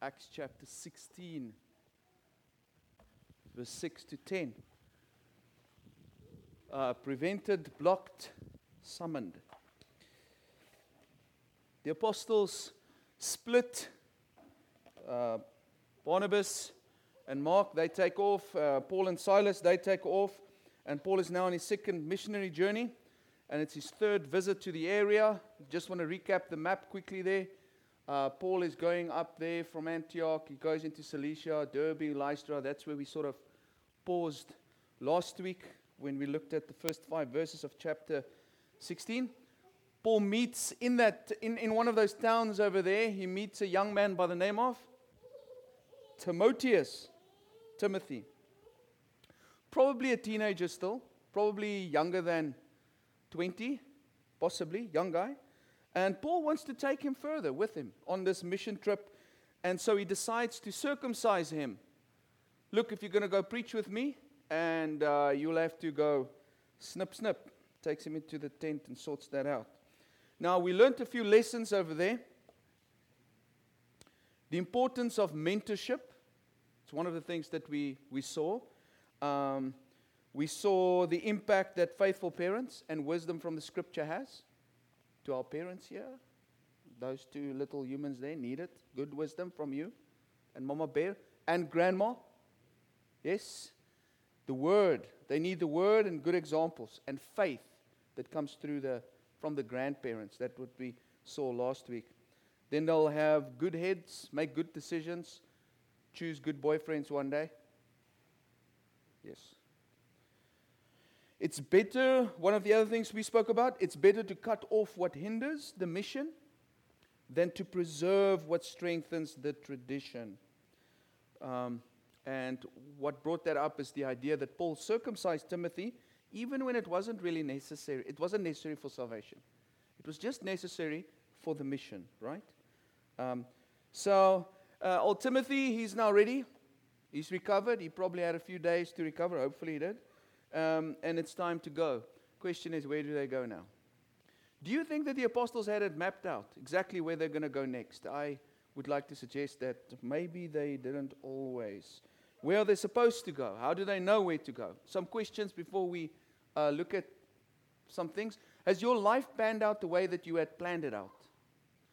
Acts chapter 16, verse 6 to 10. Uh, prevented, blocked, summoned. The apostles split. Uh, Barnabas and Mark, they take off. Uh, Paul and Silas, they take off. And Paul is now on his second missionary journey. And it's his third visit to the area. Just want to recap the map quickly there. Uh, Paul is going up there from Antioch. He goes into Cilicia, Derbe, Lystra. That's where we sort of paused last week when we looked at the first five verses of chapter 16. Paul meets in, that, in, in one of those towns over there, he meets a young man by the name of Timotheus. Timothy. Probably a teenager still, probably younger than 20, possibly, young guy. And Paul wants to take him further with him on this mission trip. And so he decides to circumcise him. Look, if you're going to go preach with me, and uh, you'll have to go snip, snip. Takes him into the tent and sorts that out. Now, we learned a few lessons over there. The importance of mentorship. It's one of the things that we, we saw. Um, we saw the impact that faithful parents and wisdom from the scripture has to our parents here. Those two little humans there need it. Good wisdom from you and Mama Bear and Grandma. Yes? The word. They need the word and good examples and faith that comes through the from the grandparents. That what we saw last week. Then they'll have good heads, make good decisions, choose good boyfriends one day. Yes. It's better, one of the other things we spoke about, it's better to cut off what hinders the mission than to preserve what strengthens the tradition. Um, and what brought that up is the idea that Paul circumcised Timothy even when it wasn't really necessary. It wasn't necessary for salvation, it was just necessary for the mission, right? Um, so, uh, old Timothy, he's now ready. He's recovered. He probably had a few days to recover. Hopefully, he did. Um, and it's time to go. Question is, where do they go now? Do you think that the apostles had it mapped out exactly where they're going to go next? I would like to suggest that maybe they didn't always. Where are they supposed to go? How do they know where to go? Some questions before we uh, look at some things. Has your life panned out the way that you had planned it out?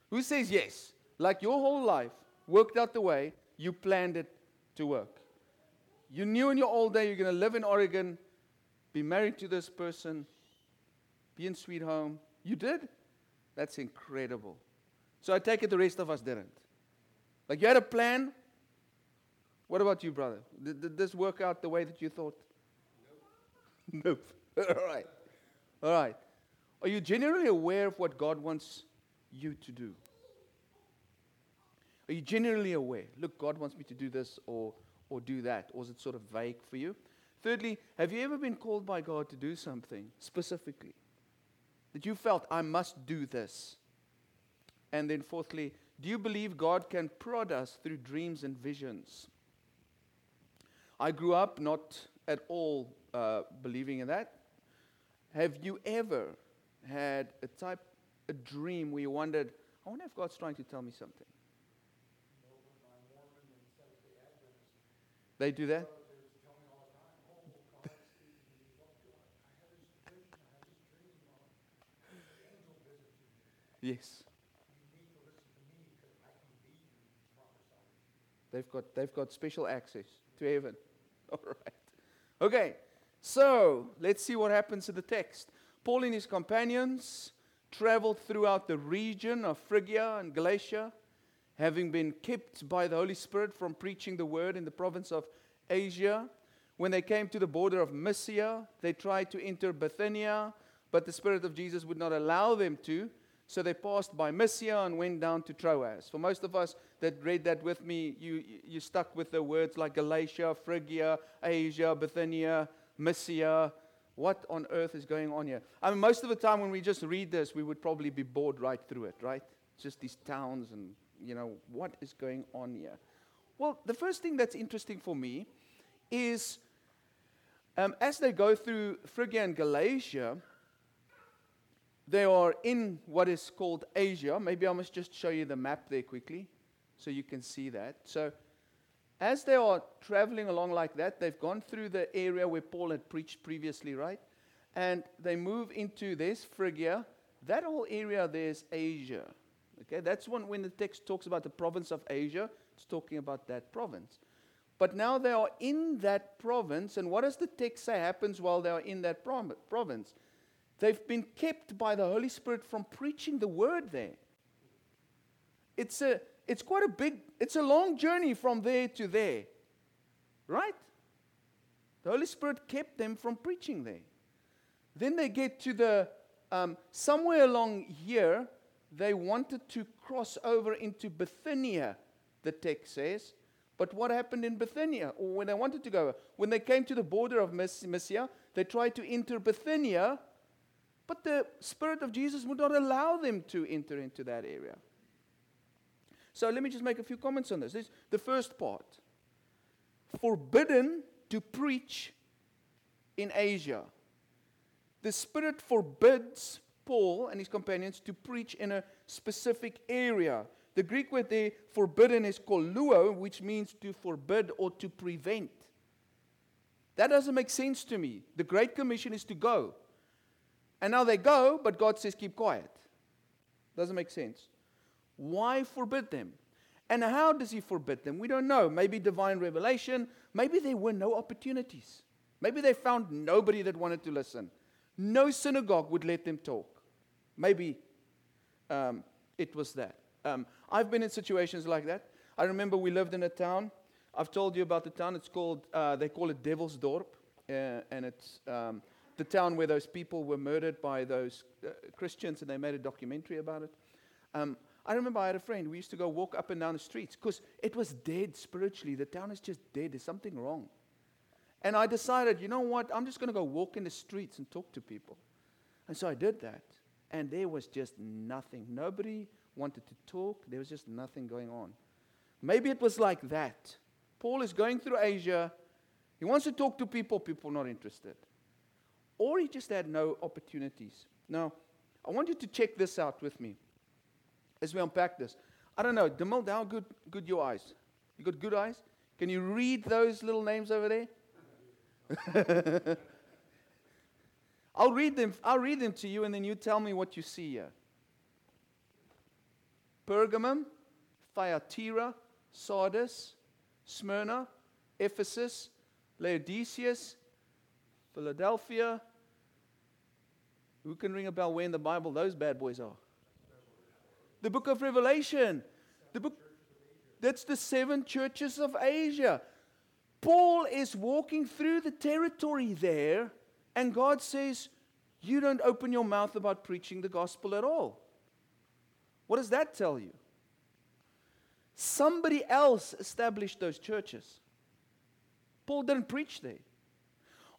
Who says yes? Like your whole life worked out the way you planned it to work. You knew in your old day you're going to live in Oregon, be married to this person, be in sweet home. You did? That's incredible. So I take it the rest of us didn't. Like you had a plan, what about you, brother? Did, did this work out the way that you thought? Nope. nope. All right. All right. Are you genuinely aware of what God wants you to do? Are you genuinely aware? Look, God wants me to do this or, or do that. Or is it sort of vague for you? Thirdly, have you ever been called by God to do something specifically? That you felt, I must do this. And then fourthly, do you believe God can prod us through dreams and visions? I grew up not at all uh, believing in that. Have you ever had a type, a dream where you wondered, I wonder if God's trying to tell me something? They do that? Yes. They've got, they've got special access to heaven. All right. Okay, so let's see what happens to the text. Paul and his companions traveled throughout the region of Phrygia and Galatia, having been kept by the Holy Spirit from preaching the word in the province of Asia. When they came to the border of Mysia, they tried to enter Bithynia, but the Spirit of Jesus would not allow them to. So they passed by Mysia and went down to Troas. For most of us that read that with me, you, you stuck with the words like Galatia, Phrygia, Asia, Bithynia, Mysia. What on earth is going on here? I mean, most of the time when we just read this, we would probably be bored right through it, right? Just these towns and, you know, what is going on here? Well, the first thing that's interesting for me is um, as they go through Phrygia and Galatia, they are in what is called Asia. Maybe I must just show you the map there quickly. so you can see that. So, as they are traveling along like that, they've gone through the area where Paul had preached previously, right? And they move into this Phrygia. That whole area there is Asia. Okay, that's when, when the text talks about the province of Asia, it's talking about that province. But now they are in that province, and what does the text say happens while they are in that province? They've been kept by the Holy Spirit from preaching the word there. It's, a, it's quite a big, it's a long journey from there to there. Right? The Holy Spirit kept them from preaching there. Then they get to the, um, somewhere along here, they wanted to cross over into Bithynia, the text says. But what happened in Bithynia, or when they wanted to go? When they came to the border of Mysia, they tried to enter Bithynia, but the Spirit of Jesus would not allow them to enter into that area. So let me just make a few comments on this. this the first part forbidden to preach in Asia. The Spirit forbids Paul and his companions to preach in a specific area. The Greek word there, forbidden, is koluo, which means to forbid or to prevent. That doesn't make sense to me. The Great Commission is to go. And now they go, but God says, keep quiet. Doesn't make sense. Why forbid them? And how does He forbid them? We don't know. Maybe divine revelation. Maybe there were no opportunities. Maybe they found nobody that wanted to listen. No synagogue would let them talk. Maybe um, it was that. Um, I've been in situations like that. I remember we lived in a town. I've told you about the town. It's called, uh, they call it Devil's Dorp. Uh, and it's um, the town where those people were murdered by those uh, Christians, and they made a documentary about it. Um, I remember I had a friend. We used to go walk up and down the streets because it was dead spiritually. The town is just dead. There's something wrong. And I decided, you know what? I'm just going to go walk in the streets and talk to people. And so I did that. And there was just nothing. Nobody wanted to talk. There was just nothing going on. Maybe it was like that. Paul is going through Asia. He wants to talk to people. People not interested. Or he just had no opportunities. Now, I want you to check this out with me as we unpack this. I don't know, Demel, how good, good your eyes? You got good eyes? Can you read those little names over there? I'll read them. I'll read them to you, and then you tell me what you see here. Pergamum, Thyatira, Sardis, Smyrna, Ephesus, Laodicea, Philadelphia. Who can ring a bell where in the Bible those bad boys are? The book of Revelation. The book that's the seven churches of Asia. Paul is walking through the territory there, and God says, You don't open your mouth about preaching the gospel at all. What does that tell you? Somebody else established those churches. Paul didn't preach there.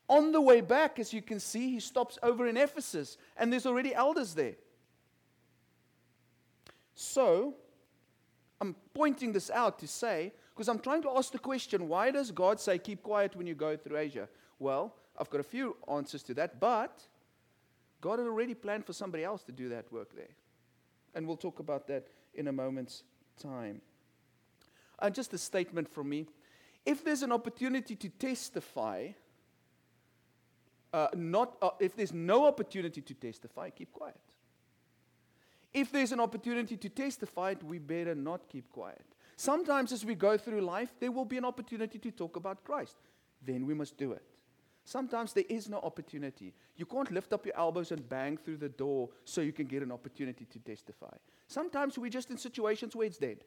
On the way back, as you can see, he stops over in Ephesus, and there's already elders there. So, I'm pointing this out to say, because I'm trying to ask the question why does God say, keep quiet when you go through Asia? Well, I've got a few answers to that, but God had already planned for somebody else to do that work there. And we'll talk about that in a moment's time. And just a statement from me. If there's an opportunity to testify, uh, not, uh, if there's no opportunity to testify, keep quiet. If there's an opportunity to testify, we better not keep quiet. Sometimes, as we go through life, there will be an opportunity to talk about Christ. Then we must do it. Sometimes there is no opportunity. You can't lift up your elbows and bang through the door so you can get an opportunity to testify. Sometimes we're just in situations where it's dead.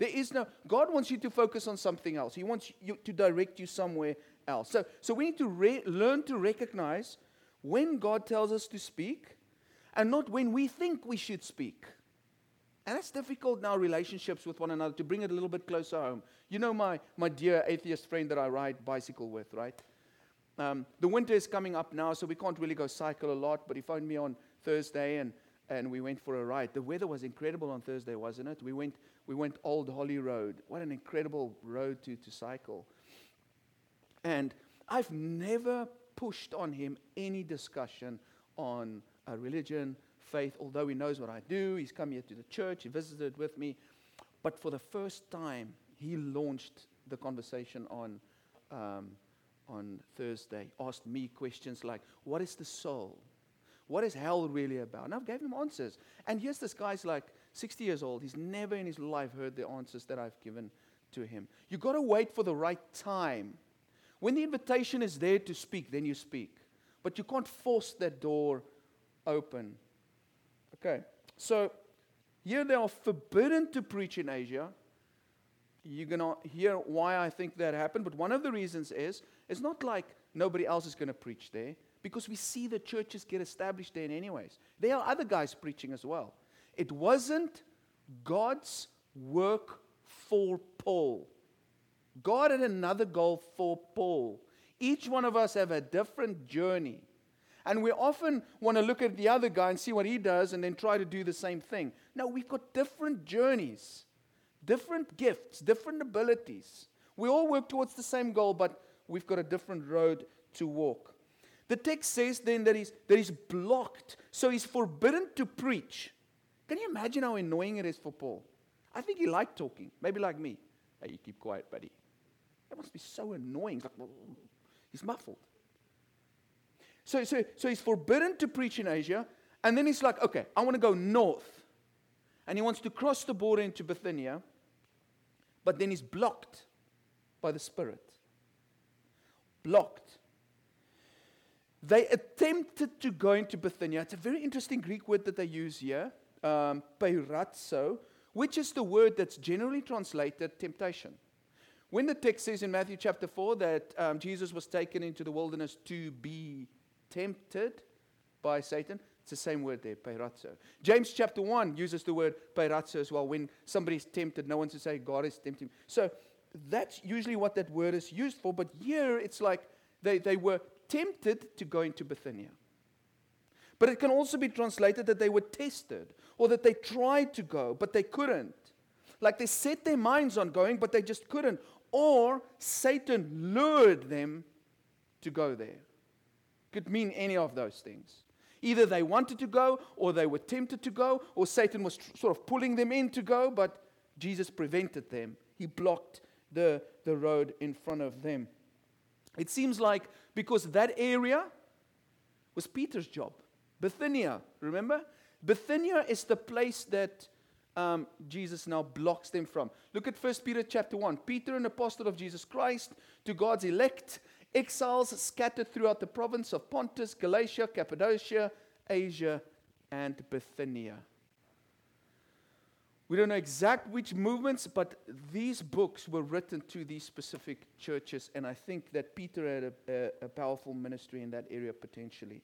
There is no, God wants you to focus on something else. He wants you to direct you somewhere else. So, so we need to re- learn to recognize when God tells us to speak and not when we think we should speak. And that's difficult in our relationships with one another to bring it a little bit closer home. You know my, my dear atheist friend that I ride bicycle with, right? Um, the winter is coming up now, so we can't really go cycle a lot, but he phoned me on Thursday and, and we went for a ride. The weather was incredible on Thursday, wasn't it? We went, we went Old Holley Road. What an incredible road to, to cycle. And I've never pushed on him any discussion on religion, faith, although he knows what I do. He's come here to the church, he visited with me. But for the first time, he launched the conversation on, um, on Thursday, asked me questions like, What is the soul? What is hell really about? And I gave him answers. And yes, this guy's like 60 years old. He's never in his life heard the answers that I've given to him. You've got to wait for the right time. When the invitation is there to speak, then you speak. But you can't force that door open. Okay, so here they are forbidden to preach in Asia. You're going to hear why I think that happened, but one of the reasons is it's not like nobody else is going to preach there because we see the churches get established there anyways. There are other guys preaching as well. It wasn't God's work for Paul. God had another goal for Paul. Each one of us have a different journey. And we often want to look at the other guy and see what he does and then try to do the same thing. No, we've got different journeys, different gifts, different abilities. We all work towards the same goal, but we've got a different road to walk. The text says then that he's, that he's blocked, so he's forbidden to preach. Can you imagine how annoying it is for Paul? I think he liked talking, maybe like me. Hey, you keep quiet, buddy. That must be so annoying. He's muffled. So, so, so he's forbidden to preach in Asia. And then he's like, okay, I want to go north. And he wants to cross the border into Bithynia. But then he's blocked by the Spirit. Blocked. They attempted to go into Bithynia. It's a very interesting Greek word that they use here, um, peirazo, which is the word that's generally translated temptation. When the text says in Matthew chapter 4 that um, Jesus was taken into the wilderness to be tempted by Satan. It's the same word there, peirazo. James chapter 1 uses the word peirazo as well. When somebody's tempted, no one to say God is tempting. So that's usually what that word is used for. But here it's like they, they were tempted to go into Bithynia. But it can also be translated that they were tested or that they tried to go, but they couldn't. Like they set their minds on going, but they just couldn't. Or Satan lured them to go there. Could mean any of those things. Either they wanted to go, or they were tempted to go, or Satan was tr- sort of pulling them in to go, but Jesus prevented them. He blocked the, the road in front of them. It seems like because that area was Peter's job. Bithynia, remember? Bithynia is the place that um, Jesus now blocks them from. Look at 1 Peter chapter 1. Peter, an apostle of Jesus Christ, to God's elect Exiles scattered throughout the province of Pontus, Galatia, Cappadocia, Asia, and Bithynia. We don't know exact which movements, but these books were written to these specific churches, and I think that Peter had a, a, a powerful ministry in that area potentially.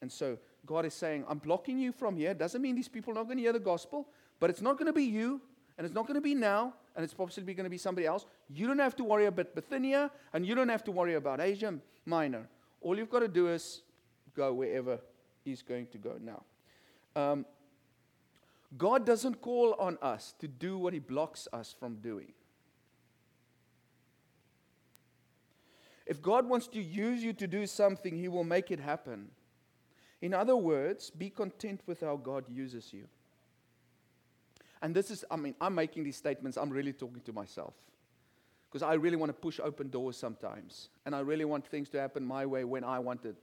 And so God is saying, I'm blocking you from here. Doesn't mean these people are not going to hear the gospel, but it's not going to be you, and it's not going to be now, and it's possibly going to be somebody else. You don't have to worry about Bithynia, and you don't have to worry about Asia Minor. All you've got to do is go wherever He's going to go now. Um, God doesn't call on us to do what He blocks us from doing. If God wants to use you to do something, He will make it happen. In other words, be content with how God uses you. And this is, I mean, I'm making these statements, I'm really talking to myself. Because I really want to push open doors sometimes. And I really want things to happen my way when I want it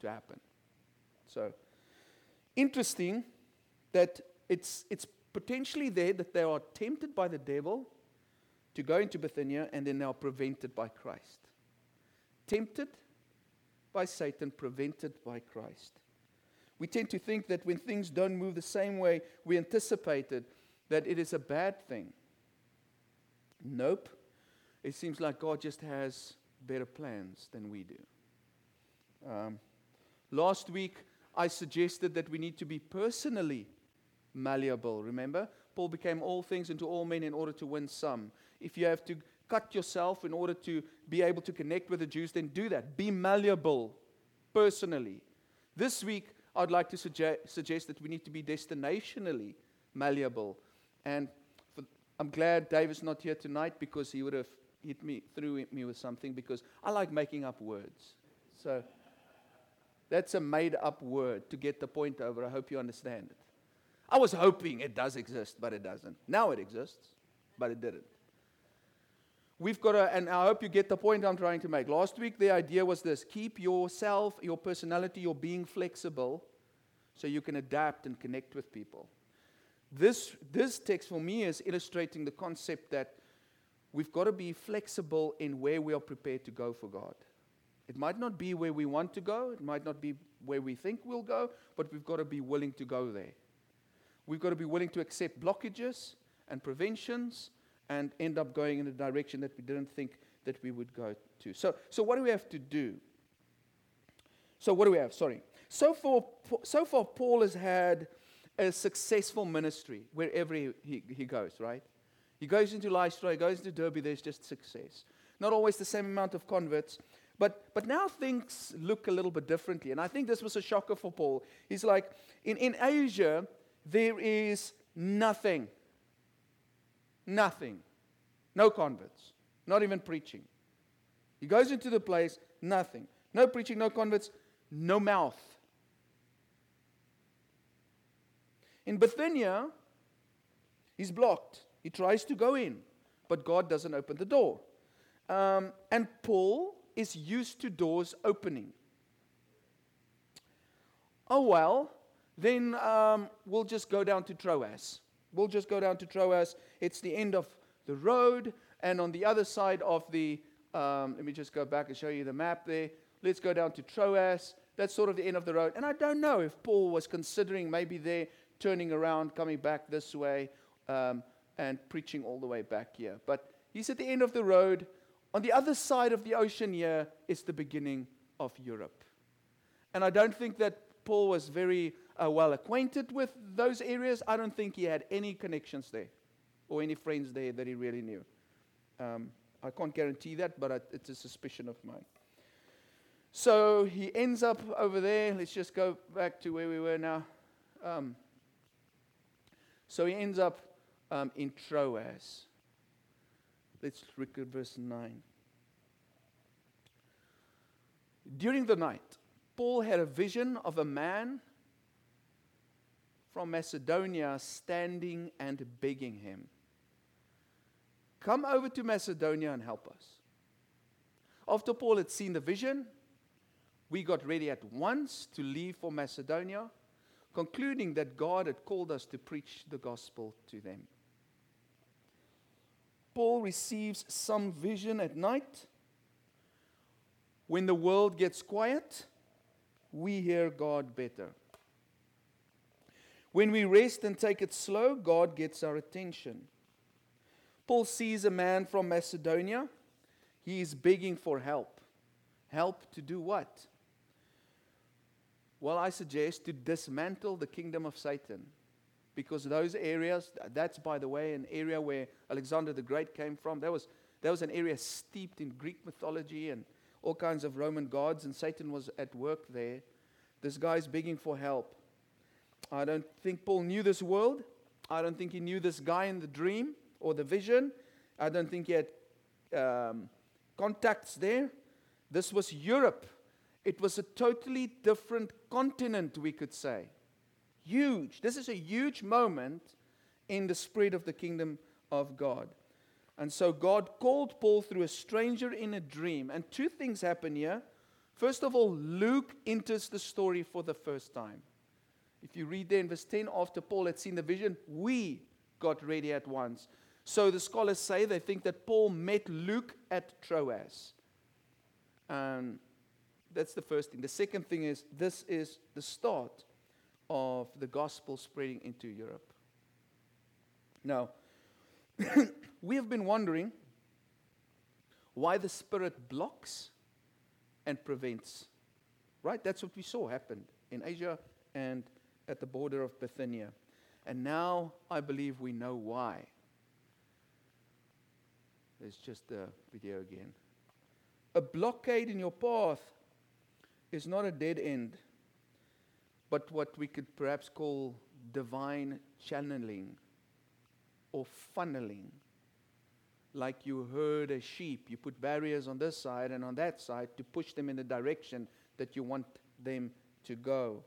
to happen. So, interesting that it's, it's potentially there that they are tempted by the devil to go into Bithynia and then they are prevented by Christ. Tempted by Satan, prevented by Christ. We tend to think that when things don't move the same way we anticipated, that it is a bad thing. Nope. It seems like God just has better plans than we do. Um, last week, I suggested that we need to be personally malleable. Remember? Paul became all things into all men in order to win some. If you have to cut yourself in order to be able to connect with the Jews, then do that. Be malleable personally. This week, I'd like to suggest, suggest that we need to be destinationally malleable. And for, I'm glad Dave is not here tonight because he would have hit me, through me with something because I like making up words. So that's a made up word to get the point over. I hope you understand it. I was hoping it does exist, but it doesn't. Now it exists. but it didn't. We've got to, and I hope you get the point I'm trying to make. Last week, the idea was this keep yourself, your personality, your being flexible so you can adapt and connect with people. This, this text for me is illustrating the concept that we've got to be flexible in where we are prepared to go for God. It might not be where we want to go, it might not be where we think we'll go, but we've got to be willing to go there. We've got to be willing to accept blockages and preventions and end up going in a direction that we didn't think that we would go to. So, so what do we have to do? So, what do we have? Sorry. So far, so far Paul has had a successful ministry wherever he, he, he goes, right? He goes into Lystra, he goes into Derbe, there's just success. Not always the same amount of converts, but, but now things look a little bit differently. And I think this was a shocker for Paul. He's like, in, in Asia, there is nothing. Nothing. No converts. Not even preaching. He goes into the place, nothing. No preaching, no converts, no mouth. In Bithynia, he's blocked. He tries to go in, but God doesn't open the door. Um, and Paul is used to doors opening. Oh, well, then um, we'll just go down to Troas. We'll just go down to Troas. It's the end of the road, and on the other side of the, um, let me just go back and show you the map there. Let's go down to Troas. That's sort of the end of the road. And I don't know if Paul was considering maybe there turning around, coming back this way, um, and preaching all the way back here. But he's at the end of the road. On the other side of the ocean here is the beginning of Europe. And I don't think that Paul was very uh, well acquainted with those areas. I don't think he had any connections there or any friends there that he really knew. Um, I can't guarantee that, but I, it's a suspicion of mine. So he ends up over there. Let's just go back to where we were now. Um, so he ends up um, in Troas. Let's look at verse 9. During the night, Paul had a vision of a man from Macedonia standing and begging him, Come over to Macedonia and help us. After Paul had seen the vision, we got ready at once to leave for Macedonia, concluding that God had called us to preach the gospel to them. Paul receives some vision at night. When the world gets quiet, we hear God better. When we rest and take it slow, God gets our attention. Paul sees a man from Macedonia. He is begging for help. Help to do what? Well, I suggest to dismantle the kingdom of Satan. Because those areas, that's by the way, an area where Alexander the Great came from. That was, that was an area steeped in Greek mythology and all kinds of Roman gods, and Satan was at work there. This guy's begging for help. I don't think Paul knew this world. I don't think he knew this guy in the dream or the vision. I don't think he had um, contacts there. This was Europe. It was a totally different continent, we could say. Huge. This is a huge moment in the spread of the kingdom of God. And so God called Paul through a stranger in a dream. And two things happen here. First of all, Luke enters the story for the first time. If you read there in verse 10, after Paul had seen the vision, we got ready at once. So the scholars say they think that Paul met Luke at Troas. Um, that's the first thing. The second thing is this is the start of the gospel spreading into Europe. Now, we have been wondering why the Spirit blocks and prevents. Right? That's what we saw happen in Asia and at the border of Bithynia. And now I believe we know why. There's just the video again. A blockade in your path is not a dead end, but what we could perhaps call divine channeling or funneling. Like you herd a sheep, you put barriers on this side and on that side to push them in the direction that you want them to go.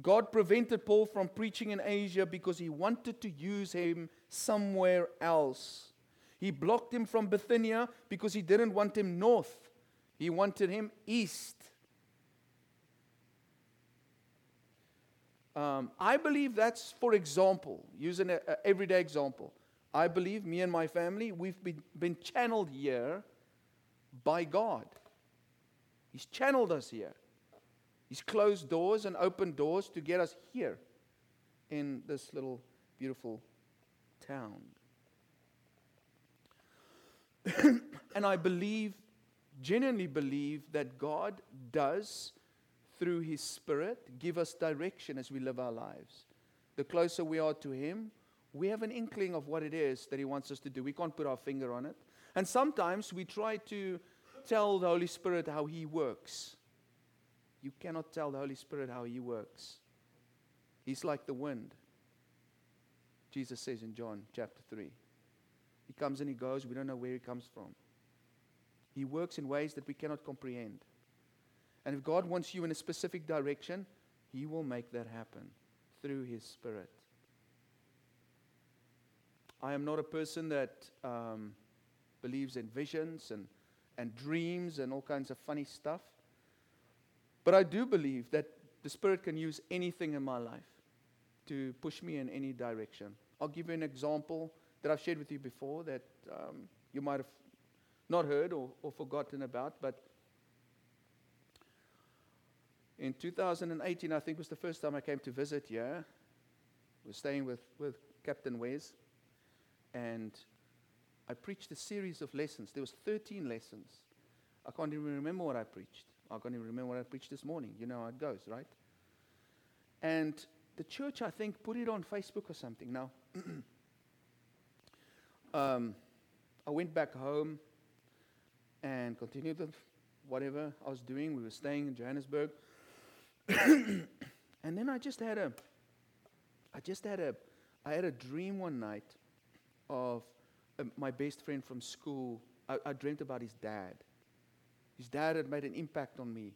God prevented Paul from preaching in Asia because he wanted to use him somewhere else. He blocked him from Bithynia because he didn't want him north, he wanted him east. Um, I believe that's, for example, using an everyday example. I believe me and my family, we've been, been channeled here by God. He's channeled us here. He's closed doors and opened doors to get us here in this little beautiful town. and I believe, genuinely believe, that God does, through His Spirit, give us direction as we live our lives. The closer we are to Him, we have an inkling of what it is that He wants us to do. We can't put our finger on it. And sometimes we try to tell the Holy Spirit how He works. You cannot tell the Holy Spirit how He works. He's like the wind. Jesus says in John chapter 3. He comes and He goes. We don't know where He comes from. He works in ways that we cannot comprehend. And if God wants you in a specific direction, He will make that happen through His Spirit. I am not a person that um, believes in visions and, and dreams and all kinds of funny stuff. But I do believe that the Spirit can use anything in my life to push me in any direction. I'll give you an example that I've shared with you before that um, you might have not heard or, or forgotten about, but in 2018, I think was the first time I came to visit here. I was staying with, with Captain Wes, and I preached a series of lessons. There was 13 lessons. I can't even remember what I preached. I can't even remember what I preached this morning. You know how it goes, right? And the church, I think, put it on Facebook or something. Now, um, I went back home and continued whatever I was doing. We were staying in Johannesburg. and then I just had a, I just had a, I had a dream one night of uh, my best friend from school. I, I dreamt about his dad. His dad had made an impact on me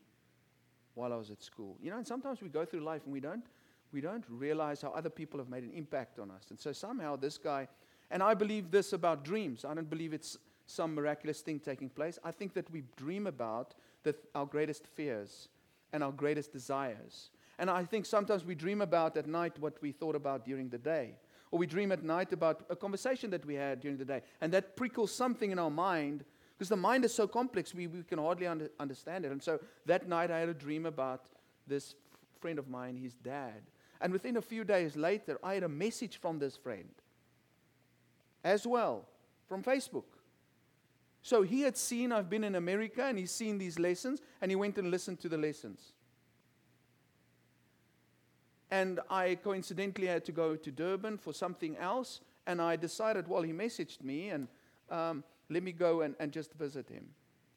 while I was at school. You know, and sometimes we go through life and we don't, we don't realize how other people have made an impact on us. And so somehow this guy, and I believe this about dreams. I don't believe it's some miraculous thing taking place. I think that we dream about the, our greatest fears and our greatest desires. And I think sometimes we dream about at night what we thought about during the day. Or we dream at night about a conversation that we had during the day. And that prickles something in our mind because the mind is so complex, we, we can hardly under, understand it. And so that night I had a dream about this f- friend of mine, his dad. And within a few days later, I had a message from this friend as well from Facebook. So he had seen I've been in America and he's seen these lessons and he went and listened to the lessons. And I coincidentally had to go to Durban for something else. And I decided, well, he messaged me and um, let me go and, and just visit him.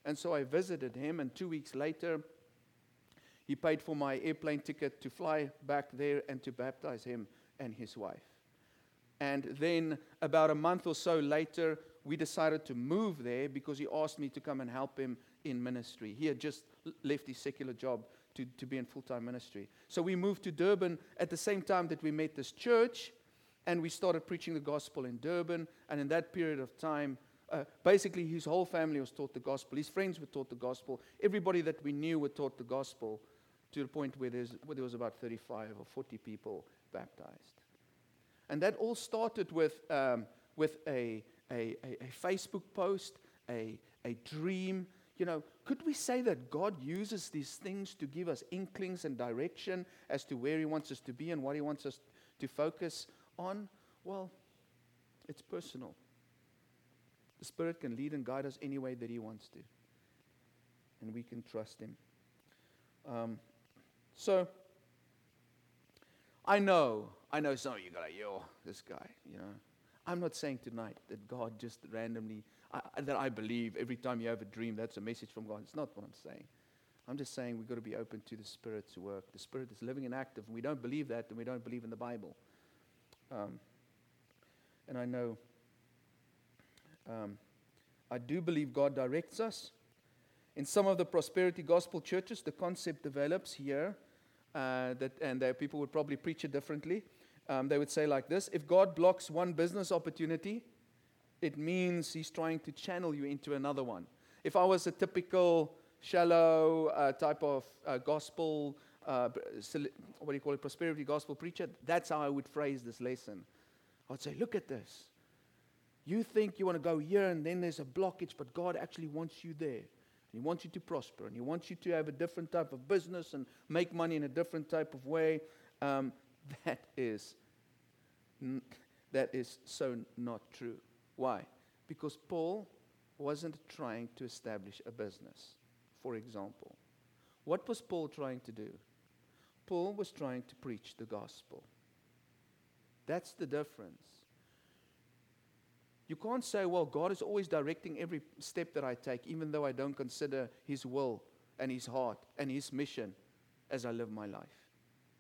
And so I visited him, and two weeks later, he paid for my airplane ticket to fly back there and to baptize him and his wife. And then, about a month or so later, we decided to move there because he asked me to come and help him in ministry. He had just left his secular job to, to be in full time ministry. So we moved to Durban at the same time that we met this church, and we started preaching the gospel in Durban. And in that period of time, uh, basically, his whole family was taught the gospel. His friends were taught the gospel. Everybody that we knew were taught the gospel to the point where, where there was about 35 or 40 people baptized. And that all started with, um, with a, a, a, a Facebook post, a, a dream. You know, could we say that God uses these things to give us inklings and direction as to where He wants us to be and what He wants us to focus on? Well, it's personal. The Spirit can lead and guide us any way that He wants to. And we can trust Him. Um, so, I know, I know some of you go like, yo, this guy, you know. I'm not saying tonight that God just randomly, I, that I believe every time you have a dream, that's a message from God. It's not what I'm saying. I'm just saying we've got to be open to the Spirit's work. The Spirit is living and active, and we don't believe that, then we don't believe in the Bible. Um, and I know um, I do believe God directs us. In some of the prosperity gospel churches, the concept develops here uh, that, and people would probably preach it differently. Um, they would say like this If God blocks one business opportunity, it means He's trying to channel you into another one. If I was a typical shallow uh, type of uh, gospel, uh, what do you call it, prosperity gospel preacher, that's how I would phrase this lesson. I would say, Look at this. You think you want to go here and then there's a blockage, but God actually wants you there. He wants you to prosper and He wants you to have a different type of business and make money in a different type of way. Um, that is that is so not true. Why? Because Paul wasn't trying to establish a business, for example. What was Paul trying to do? Paul was trying to preach the gospel. That's the difference. You can't say, well, God is always directing every step that I take, even though I don't consider His will and His heart and His mission as I live my life.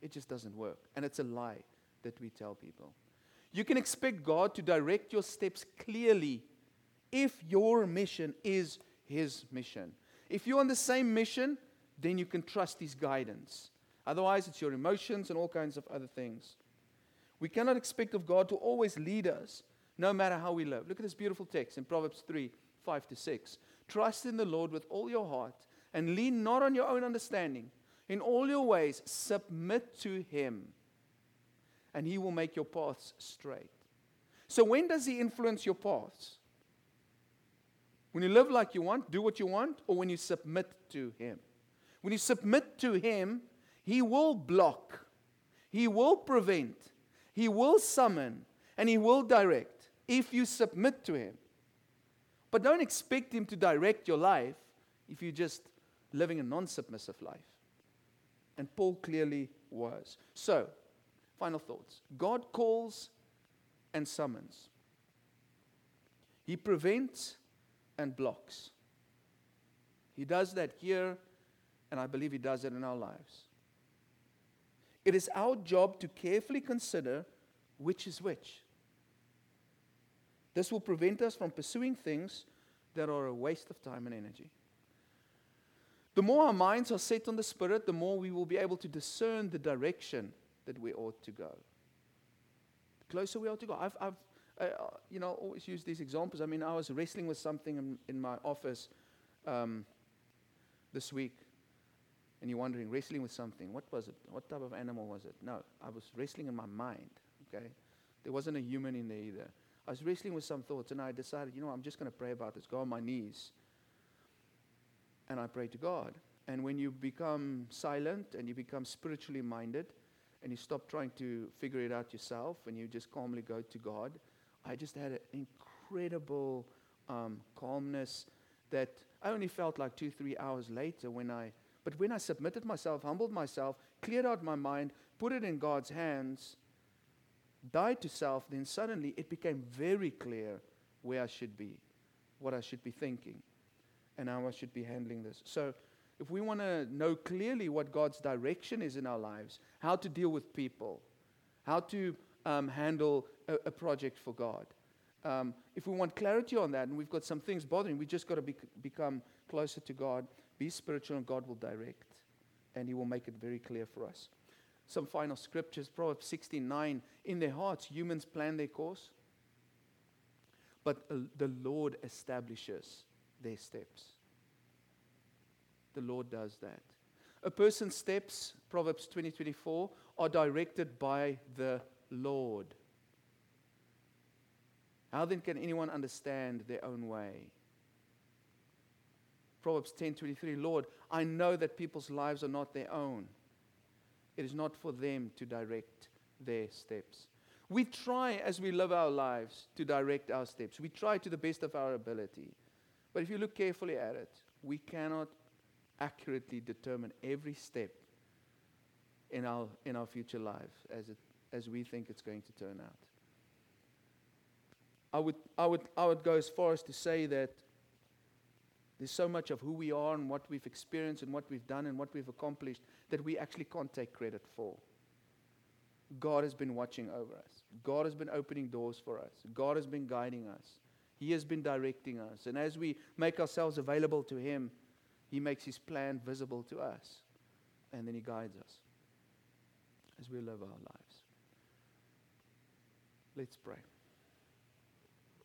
It just doesn't work. And it's a lie that we tell people. You can expect God to direct your steps clearly if your mission is His mission. If you're on the same mission, then you can trust His guidance. Otherwise, it's your emotions and all kinds of other things. We cannot expect of God to always lead us no matter how we live. Look at this beautiful text in Proverbs 3 5 to 6. Trust in the Lord with all your heart and lean not on your own understanding. In all your ways, submit to Him, and He will make your paths straight. So, when does He influence your paths? When you live like you want, do what you want, or when you submit to Him? When you submit to Him, He will block, He will prevent, He will summon, and He will direct if you submit to Him. But don't expect Him to direct your life if you're just living a non submissive life. And Paul clearly was. So, final thoughts God calls and summons, He prevents and blocks. He does that here, and I believe He does it in our lives. It is our job to carefully consider which is which. This will prevent us from pursuing things that are a waste of time and energy. The more our minds are set on the Spirit, the more we will be able to discern the direction that we ought to go. The closer we ought to go. I've, I've uh, you know, always use these examples. I mean, I was wrestling with something in, in my office um, this week, and you're wondering, wrestling with something, what was it? What type of animal was it? No, I was wrestling in my mind, okay? There wasn't a human in there either. I was wrestling with some thoughts and I decided, you know, I'm just going to pray about this. Go on my knees. And I pray to God. And when you become silent and you become spiritually minded and you stop trying to figure it out yourself and you just calmly go to God, I just had an incredible um, calmness that I only felt like two, three hours later when I, but when I submitted myself, humbled myself, cleared out my mind, put it in God's hands, died to self, then suddenly it became very clear where I should be, what I should be thinking, and how I should be handling this. So, if we want to know clearly what God's direction is in our lives, how to deal with people, how to um, handle a, a, project for God, um, if we want clarity on that and we've got some things bothering, we just got to be, become closer to God, be spiritual, and God will direct, and He will make it very clear for us some final scriptures. Proverbs 69 In their hearts, humans plan their course, but the Lord establishes their steps. The Lord does that. A person's steps, Proverbs 20 24, are directed by the Lord. How then can anyone understand their own way? Proverbs 10:23 Lord, I know that people's lives are not their own. It is not for them to direct their steps. We try as we live our lives to direct our steps. We try to the best of our ability. But if you look carefully at it, we cannot accurately determine every step in our, in our future life as, it, as we think it's going to turn out. I would, I, would, I would go as far as to say that there's so much of who we are and what we've experienced and what we've done and what we've accomplished that we actually can't take credit for. God has been watching over us. God has been opening doors for us. God has been guiding us. He has been directing us. And as we make ourselves available to Him, He makes His plan visible to us. And then He guides us. as we live our lives. Let's pray.